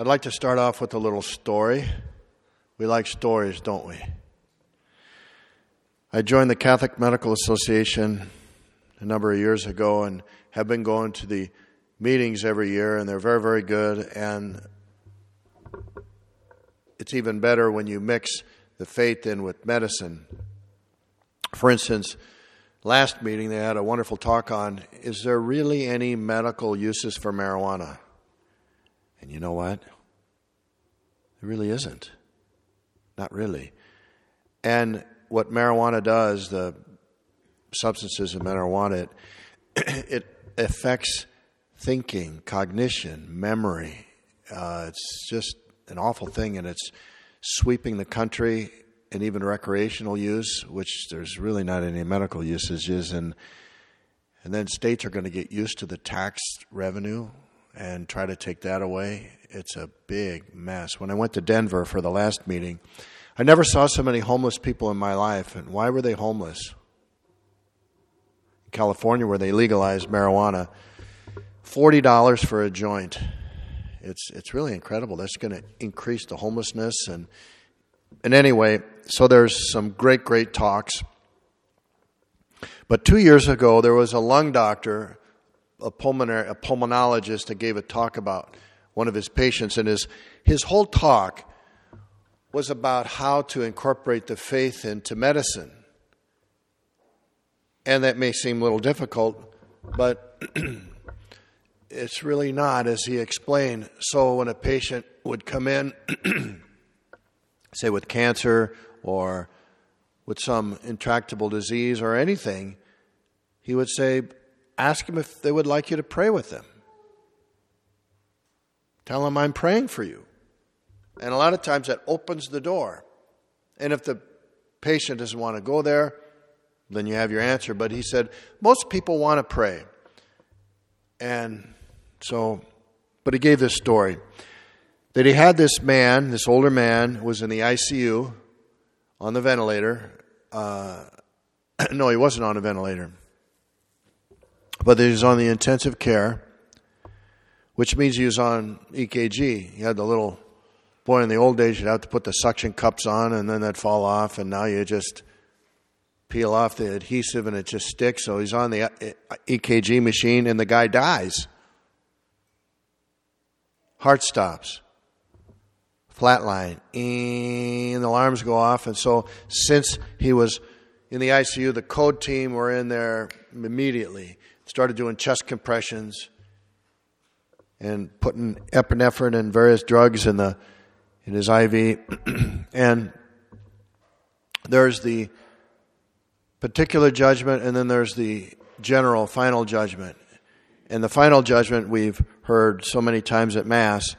I'd like to start off with a little story. We like stories, don't we? I joined the Catholic Medical Association a number of years ago and have been going to the meetings every year, and they're very, very good. And it's even better when you mix the faith in with medicine. For instance, last meeting they had a wonderful talk on is there really any medical uses for marijuana? And you know what? There really isn't. Not really. And what marijuana does, the substances of marijuana, it, it affects thinking, cognition, memory. Uh, it's just an awful thing, and it's sweeping the country and even recreational use, which there's really not any medical usages, and and then states are going to get used to the tax revenue and try to take that away. It's a big mess. When I went to Denver for the last meeting, I never saw so many homeless people in my life. And why were they homeless? In California, where they legalized marijuana, forty dollars for a joint. It's it's really incredible. That's going to increase the homelessness and and anyway, so there's some great great talks. But two years ago, there was a lung doctor, a pulmonary a pulmonologist, that gave a talk about one of his patients, and his his whole talk was about how to incorporate the faith into medicine. And that may seem a little difficult, but it's really not, as he explained. So when a patient would come in, say with cancer or with some intractable disease or anything, he would say, Ask them if they would like you to pray with them. Tell them I'm praying for you. And a lot of times that opens the door. And if the patient doesn't want to go there, then you have your answer. But he said, most people want to pray. And so, but he gave this story that he had this man, this older man, was in the ICU on the ventilator. Uh, no, he wasn't on a ventilator, but he was on the intensive care, which means he was on EKG. He had the little boy in the old days, you'd have to put the suction cups on and then they'd fall off, and now you just peel off the adhesive and it just sticks. So he's on the uh, EKG machine and the guy dies. Heart stops. Flatline. And the alarms go off. And so, since he was in the ICU, the code team were in there immediately. Started doing chest compressions and putting epinephrine and various drugs in the in his IV. and there's the particular judgment, and then there's the general final judgment. And the final judgment we've heard so many times at Mass,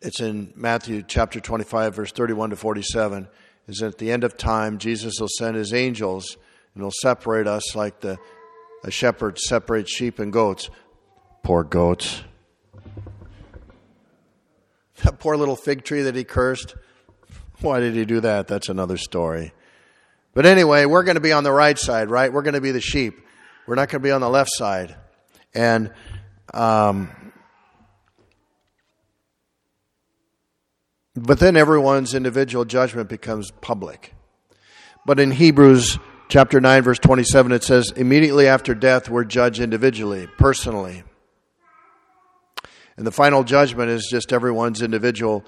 it's in Matthew chapter 25, verse 31 to 47, is at the end of time, Jesus will send his angels and will separate us like the a shepherd separates sheep and goats. Poor goats. That poor little fig tree that he cursed. Why did he do that? That's another story. But anyway, we're going to be on the right side, right? We're going to be the sheep. We're not going to be on the left side. And um, but then everyone's individual judgment becomes public. But in Hebrews chapter 9, verse 27, it says, immediately after death, we're judged individually, personally. And the final judgment is just everyone's individual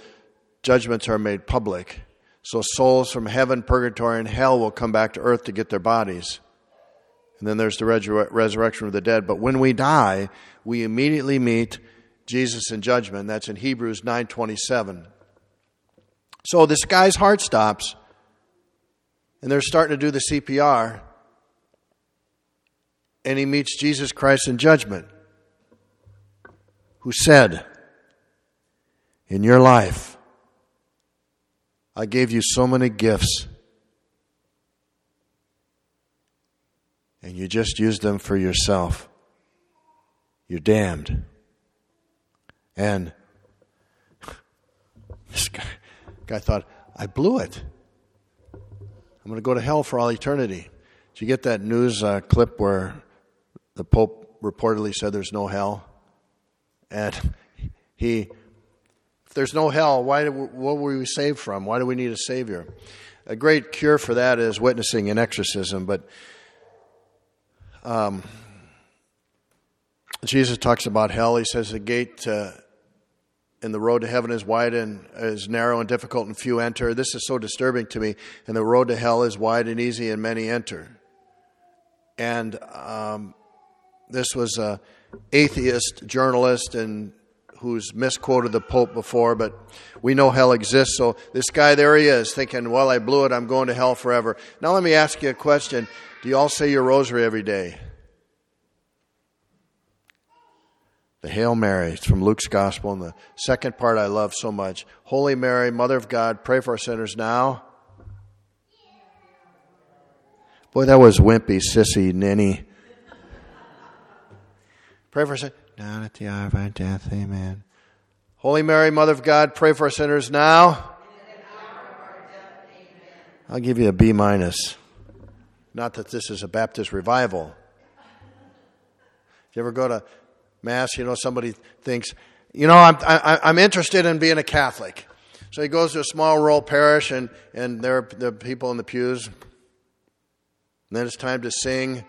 judgments are made public. So souls from heaven, purgatory, and hell will come back to earth to get their bodies. And then there's the resurrection of the dead. But when we die, we immediately meet Jesus in judgment. That's in Hebrews 9:27. So this guy's heart stops, and they're starting to do the CPR, and he meets Jesus Christ in judgment, who said, "In your life, I gave you so many gifts, and you just used them for yourself. You're damned. And this guy, guy thought, I blew it. I'm going to go to hell for all eternity. Did you get that news uh, clip where the Pope reportedly said there's no hell? And he If there's no hell, why, what were we saved from? Why do we need a Savior? A great cure for that is witnessing and exorcism, but um, Jesus talks about hell. He says the gate uh, and the road to heaven is wide and is narrow and difficult, and few enter. This is so disturbing to me. And the road to hell is wide and easy, and many enter. And um, this was a atheist journalist and who's misquoted the Pope before, but we know hell exists. So this guy, there he is, thinking, well, I blew it, I'm going to hell forever. Now let me ask you a question. Do you all say your rosary every day? The Hail Mary, it's from Luke's Gospel, and the second part I love so much. Holy Mary, Mother of God, pray for our sinners now. Boy, that was wimpy, sissy, ninny. Pray for us down at the hour of our death. Amen. Holy Mary, Mother of God, pray for our sinners now. I'll give you a B minus. Not that this is a Baptist revival. If you ever go to Mass, you know, somebody thinks, you know, I'm, I, I'm interested in being a Catholic. So he goes to a small rural parish, and, and there are the people in the pews. And then it's time to sing.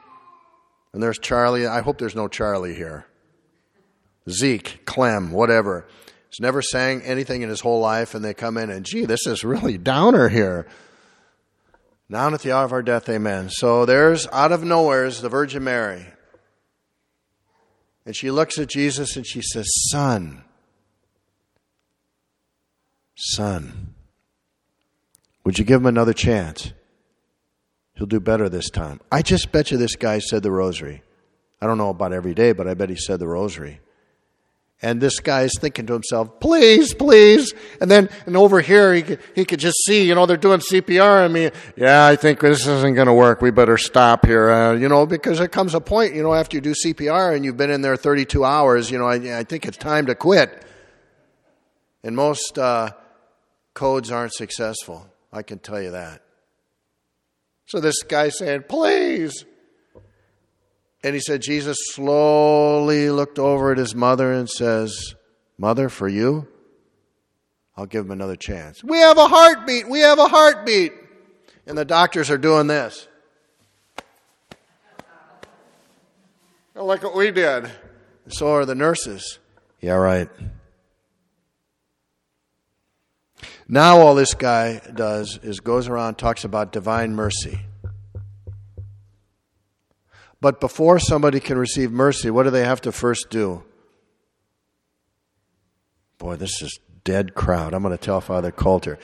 And there's Charlie. I hope there's no Charlie here. Zeke, Clem, whatever. He's never sang anything in his whole life, and they come in and, gee, this is really downer here. Down at the hour of our death, amen. So there's out of nowhere is the Virgin Mary. And she looks at Jesus and she says, Son, son, would you give him another chance? He'll do better this time. I just bet you this guy said the rosary. I don't know about every day, but I bet he said the rosary. And this guy is thinking to himself, please, please. And then, and over here, he could, he could just see, you know, they're doing CPR. I mean, yeah, I think this isn't going to work. We better stop here, uh, you know, because there comes a point, you know, after you do CPR and you've been in there 32 hours, you know, I, I think it's time to quit. And most uh, codes aren't successful. I can tell you that. So this guy saying, please, and he said, Jesus slowly looked over at his mother and says, Mother, for you, I'll give him another chance. We have a heartbeat. We have a heartbeat. And the doctors are doing this. Like what we did. So are the nurses. Yeah, right. Now, all this guy does is goes around talks about divine mercy. But before somebody can receive mercy, what do they have to first do? Boy, this is dead crowd. I'm going to tell Father Coulter.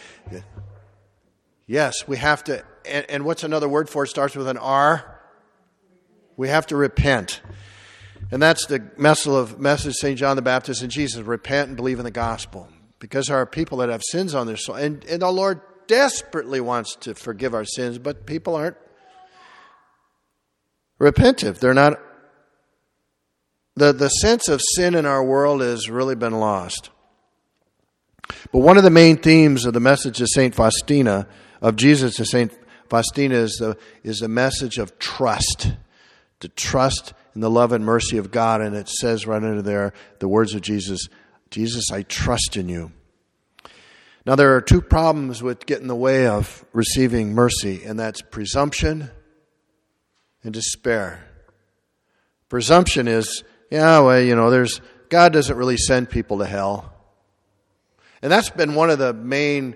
Yes, we have to. And, and what's another word for it? Starts with an R. We have to repent. And that's the message of message St. John the Baptist and Jesus repent and believe in the gospel. Because there are people that have sins on their soul. And, and the Lord desperately wants to forgive our sins, but people aren't repentive. They're not. The, the sense of sin in our world has really been lost. But one of the main themes of the message of St. Faustina, of Jesus to St. Faustina, is the, is the message of trust. To trust in the love and mercy of God. And it says right under there the words of Jesus Jesus, I trust in you. Now, there are two problems with getting in the way of receiving mercy, and that's presumption and despair. Presumption is, yeah, well, you know, there's God doesn't really send people to hell. And that's been one of the main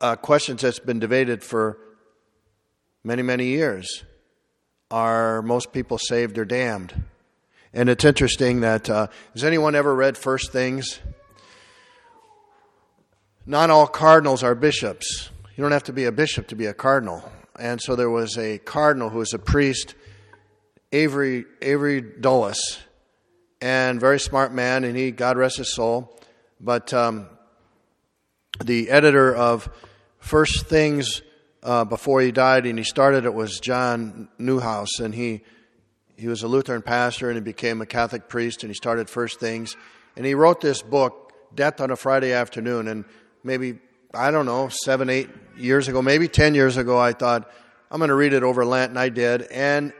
uh, questions that's been debated for many, many years. Are most people saved or damned? And it's interesting that, uh, has anyone ever read First Things? Not all cardinals are bishops. You don't have to be a bishop to be a cardinal and so there was a cardinal who was a priest, Avery Avery Dulles, and very smart man, and he God rest his soul. But um, the editor of First Things uh, before he died, and he started it was John Neuhaus, and he he was a Lutheran pastor, and he became a Catholic priest, and he started First Things, and he wrote this book, Death on a Friday Afternoon, and maybe I don't know, seven, eight years ago, maybe 10 years ago, I thought, I'm going to read it over Lent, and I did. And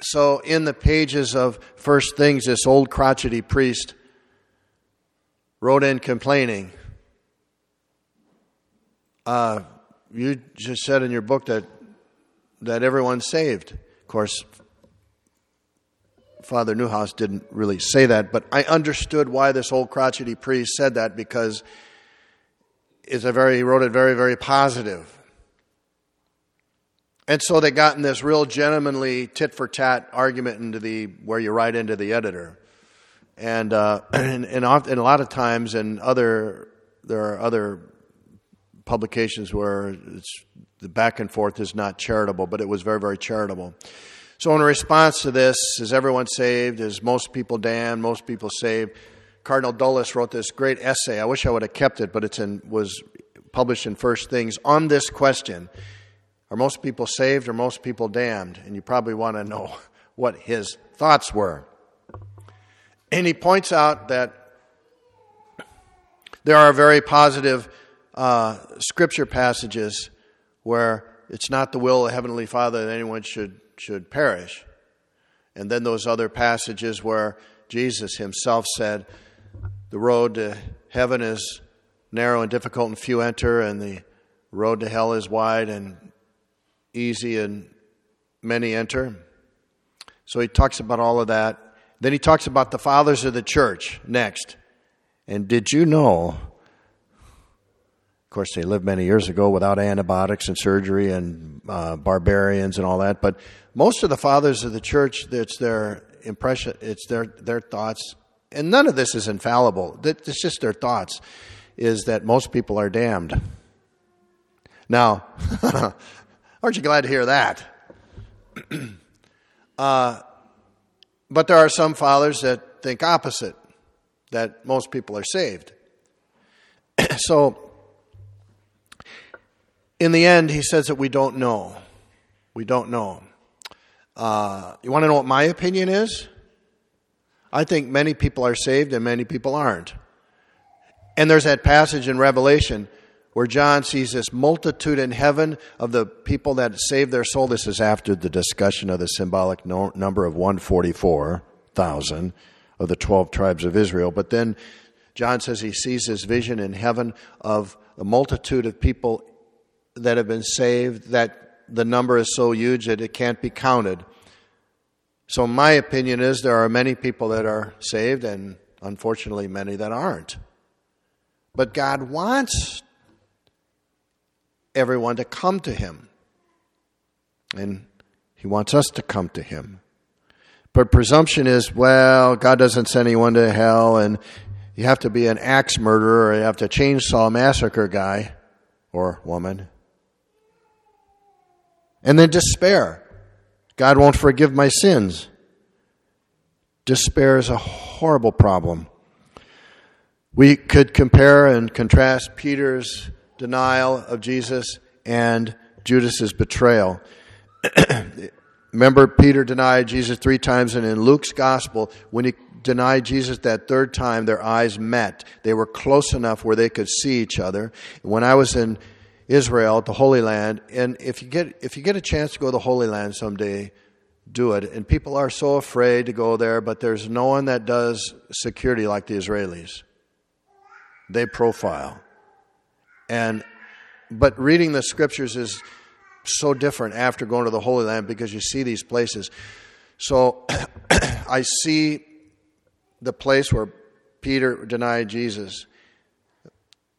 so in the pages of First Things, this old crotchety priest wrote in complaining. Uh, you just said in your book that that everyone's saved. Of course, Father Neuhaus didn't really say that, but I understood why this old crotchety priest said that because it's a very he wrote it very very positive. And so they got in this real gentlemanly tit for tat argument into the where you write into the editor, and uh, and, and, often, and a lot of times in other there are other publications where it's the back and forth is not charitable, but it was very very charitable. So in response to this, is everyone saved? Is most people damned? Most people saved? Cardinal Dulles wrote this great essay. I wish I would have kept it, but in was published in First Things on this question. Are most people saved or most people damned? And you probably want to know what his thoughts were. And he points out that there are very positive uh, scripture passages where it's not the will of the Heavenly Father that anyone should, should perish. And then those other passages where Jesus himself said, The road to heaven is narrow and difficult, and few enter, and the road to hell is wide and easy and many enter. So he talks about all of that. Then he talks about the fathers of the church next. And did you know? Of course, they lived many years ago without antibiotics and surgery and uh, barbarians and all that. But most of the fathers of the church, it's their impression, it's their their thoughts, and none of this is infallible. It's just their thoughts. Is that most people are damned? Now, Aren't you glad to hear that? uh, but there are some fathers that think opposite, that most people are saved. so, in the end, he says that we don't know. We don't know. Uh, you want to know what my opinion is? I think many people are saved and many people aren't. And there's that passage in Revelation where John sees this multitude in heaven of the people that saved their soul. This is after the discussion of the symbolic no, number of 144,000 of the 12 tribes of Israel. But then John says he sees this vision in heaven of a multitude of people that have been saved, that the number is so huge that it can't be counted. So, my opinion is there are many people that are saved, and unfortunately, many that aren't. But God wants everyone to come to him. And he wants us to come to him. But presumption is, well, God doesn't send anyone to hell, and you have to be an axe murderer, or you have to chainsaw massacre guy or woman. And then despair. God won't forgive my sins. Despair is a horrible problem. We could compare and contrast Peter's denial of Jesus and Judas's betrayal. Remember, Peter denied Jesus three times, and in Luke's gospel, when he denied Jesus that third time, their eyes met. They were close enough where they could see each other. When I was in Israel, the Holy Land, and if you get if you get a chance to go to the Holy Land someday, do it. And people are so afraid to go there, but there's no one that does security like the Israelis. They profile. And but reading the scriptures is so different after going to the Holy Land because you see these places. So I see the place where Peter denied Jesus,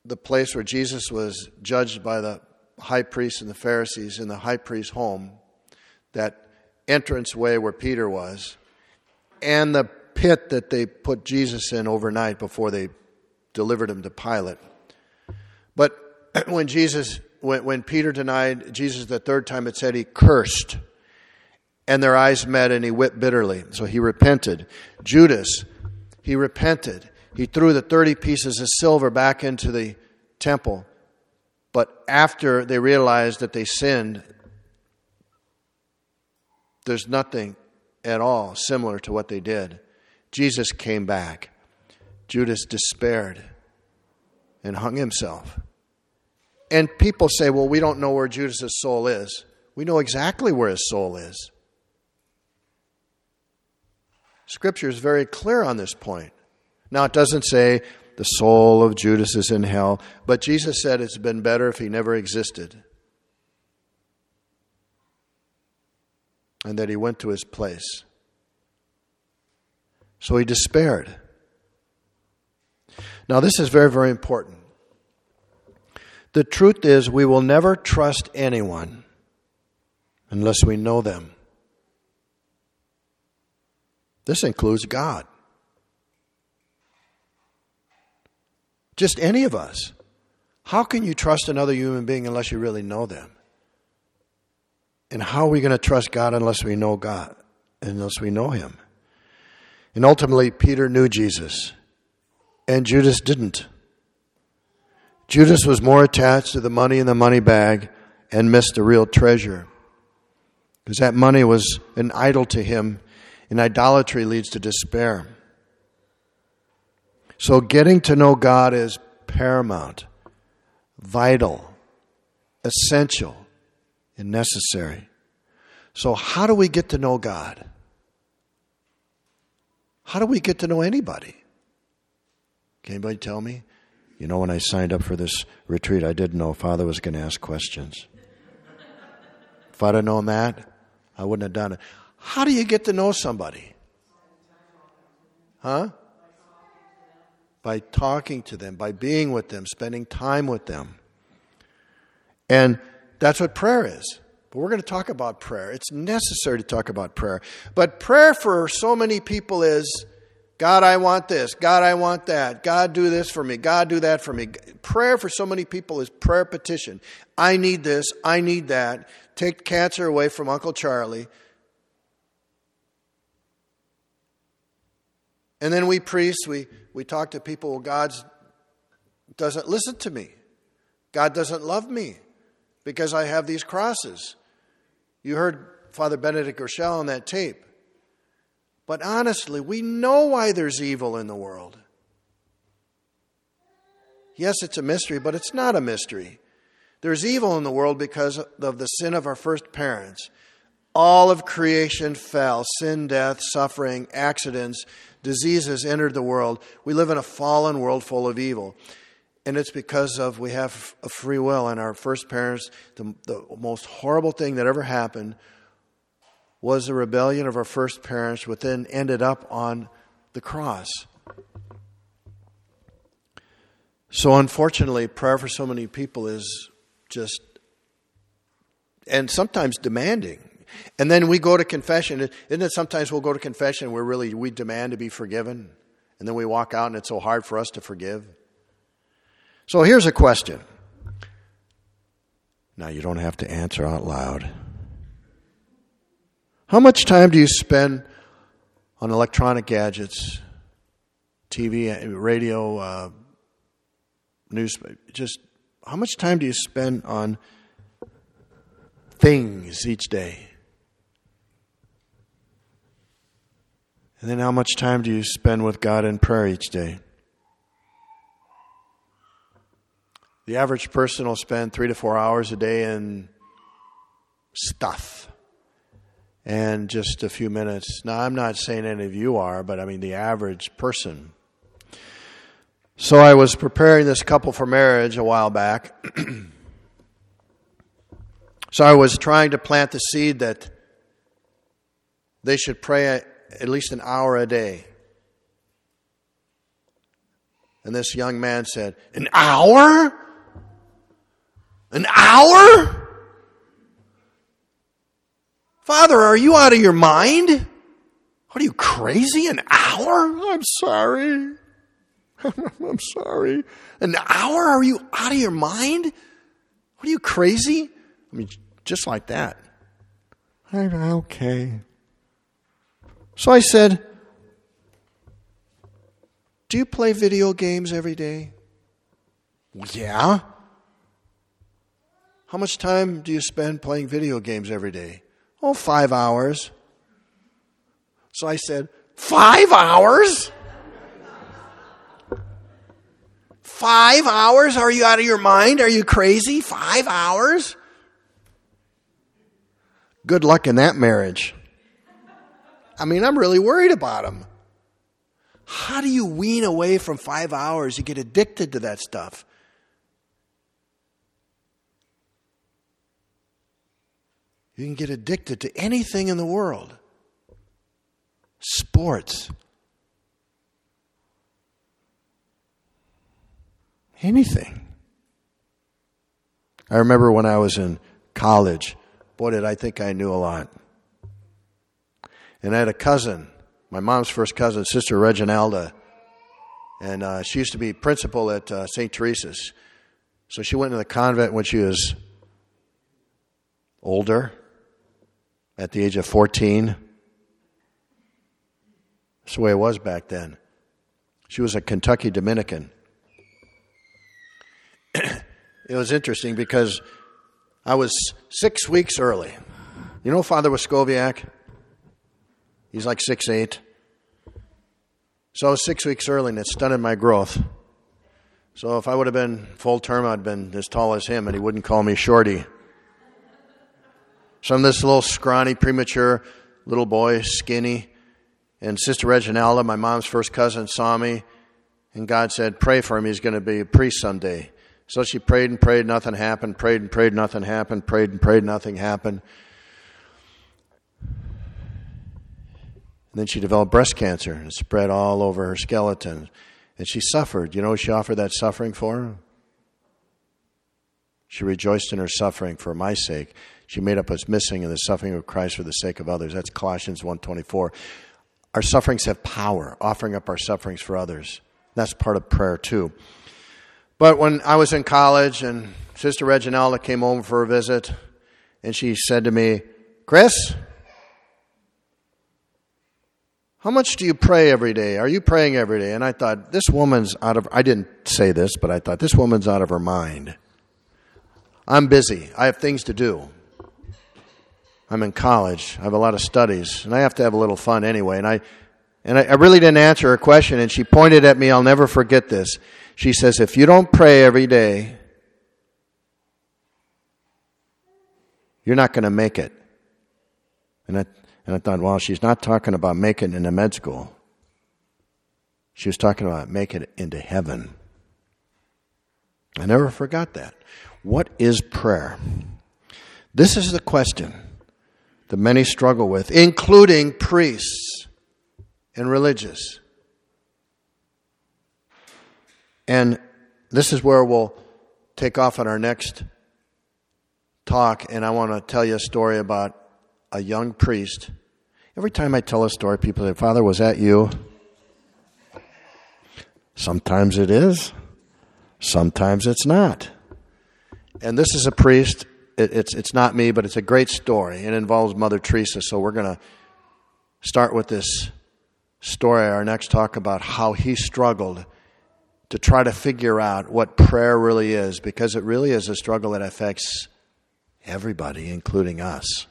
the place where Jesus was judged by the high priests and the Pharisees in the high priest's home, that entrance way where Peter was, and the pit that they put Jesus in overnight before they delivered him to Pilate. But when Jesus, when, when Peter denied Jesus the third time, it said he cursed. And their eyes met and he wept bitterly. So he repented. Judas, he repented. He threw the 30 pieces of silver back into the temple. But after they realized that they sinned, there's nothing at all similar to what they did. Jesus came back. Judas despaired and hung himself. And people say, well, we don't know where Judas's soul is. We know exactly where his soul is. Scripture is very clear on this point. Now, it doesn't say the soul of Judas is in hell. But Jesus said it's been better if he never existed. And that he went to his place. So he despaired. Now, this is very, very important. The truth is, we will never trust anyone unless we know them. This includes God. Just any of us. How can you trust another human being unless you really know them? And how are we going to trust God unless we know God, unless we know Him? And ultimately, Peter knew Jesus, and Judas didn't. Judas was more attached to the money in the money bag and missed the real treasure. Because that money was an idol to him, and idolatry leads to despair. So, getting to know God is paramount, vital, essential, and necessary. So, how do we get to know God? How do we get to know anybody? Can anybody tell me? You know, when I signed up for this retreat, I didn't know Father was going to ask questions. if I'd have known that, I wouldn't have done it. How do you get to know somebody? Huh? By talking to them, by being with them, spending time with them. And that's what prayer is. But we're going to talk about prayer. It's necessary to talk about prayer. But prayer for so many people is God, I want this. God, I want that. God, do this for me. God, do that for me. Prayer for so many people is prayer petition. I need this. I need that. Take cancer away from Uncle Charlie. And then we priests, we, we talk to people, well, God doesn't listen to me. God doesn't love me because I have these crosses. You heard Father Benedict Groeschel on that tape. But honestly, we know why there's evil in the world. Yes, it's a mystery, but it's not a mystery. There's evil in the world because of the sin of our first parents. All of creation fell sin, death, suffering, accidents, diseases entered the world. We live in a fallen world full of evil. And it's because of we have a free will, and our first parents, the, the most horrible thing that ever happened was the rebellion of our first parents, which then ended up on the cross. So, unfortunately, prayer for so many people is just, and sometimes demanding. And then we go to confession. Isn't it sometimes we'll go to confession where really we demand to be forgiven? And then we walk out and it's so hard for us to forgive? So here's a question. Now, you don't have to answer out loud. How much time do you spend on electronic gadgets, TV, radio, uh, news? Just how much time do you spend on things each day? And then how much time do you spend with God in prayer each day? The average person will spend three to four hours a day in stuff and just a few minutes. Now, I'm not saying any of you are, but I mean the average person. So I was preparing this couple for marriage a while back. so I was trying to plant the seed that they should pray at least an hour a day. And this young man said, An hour? An hour? Father, are you out of your mind? What are you crazy? An hour? I'm sorry. I'm sorry. An hour? Are you out of your mind? What are you crazy? I mean, just like that. I'm okay. So I said, Do you play video games every day? Yeah. How much time do you spend playing video games every day? Oh, five hours. So I said, Five hours? Five hours? Are you out of your mind? Are you crazy? Five hours? Good luck in that marriage. I mean, I'm really worried about him. How do you wean away from five hours? You get addicted to that stuff. You can get addicted to anything in the world. Sports. Anything. I remember when I was in college, boy, did I think I knew a lot. And I had a cousin, my mom's first cousin, Sister Reginalda, and uh, she used to be principal at uh, St. Teresa's. So she went to the convent when she was older, at the age of 14. That's the way it was back then. She was a Kentucky Dominican. it was interesting because I was six weeks early. You know Father Waskowiak? He's like six eight. So six weeks early and it stunted my growth. So if I would have been full term, I'd been as tall as him and he wouldn't call me shorty. So I'm this little scrawny, premature little boy, skinny. And Sister Reginalda, my mom's first cousin, saw me. And God said, Pray for him. He's going to be a priest someday. So she prayed and prayed, nothing happened. Prayed and prayed, nothing happened. Prayed and prayed, nothing happened. And then she developed breast cancer and spread all over her skeleton. And she suffered. You know she offered that suffering for? She rejoiced in her suffering for my sake. She made up what's missing in the suffering of Christ for the sake of others. That's Colossians 1.24. Our sufferings have power, offering up our sufferings for others. That's part of prayer too. But when I was in college and Sister Reginalda came home for a visit, and she said to me, Chris, how much do you pray every day? Are you praying every day? And I thought, this woman's out of, I didn't say this, but I thought, this woman's out of her mind. I'm busy. I have things to do. I'm in college. I have a lot of studies, and I have to have a little fun anyway. And I, and I, I really didn't answer her question, and she pointed at me. I'll never forget this. She says, if you don't pray every day, you're not going to make it. And I, and I thought, well, she's not talking about making it into med school. She was talking about making it into heaven. I never forgot that. What is prayer? This is the question that many struggle with, including priests and religious. And this is where we'll take off on our next talk, and I want to tell you a story about a young priest. Every time I tell a story, people say, Father, was that you? Sometimes it is, sometimes it's not. And this is a priest. It, it's, it's not me, but it's a great story. It involves Mother Teresa. So we're going to start with this story, our next talk about how he struggled to try to figure out what prayer really is, because it really is a struggle that affects everybody, including us.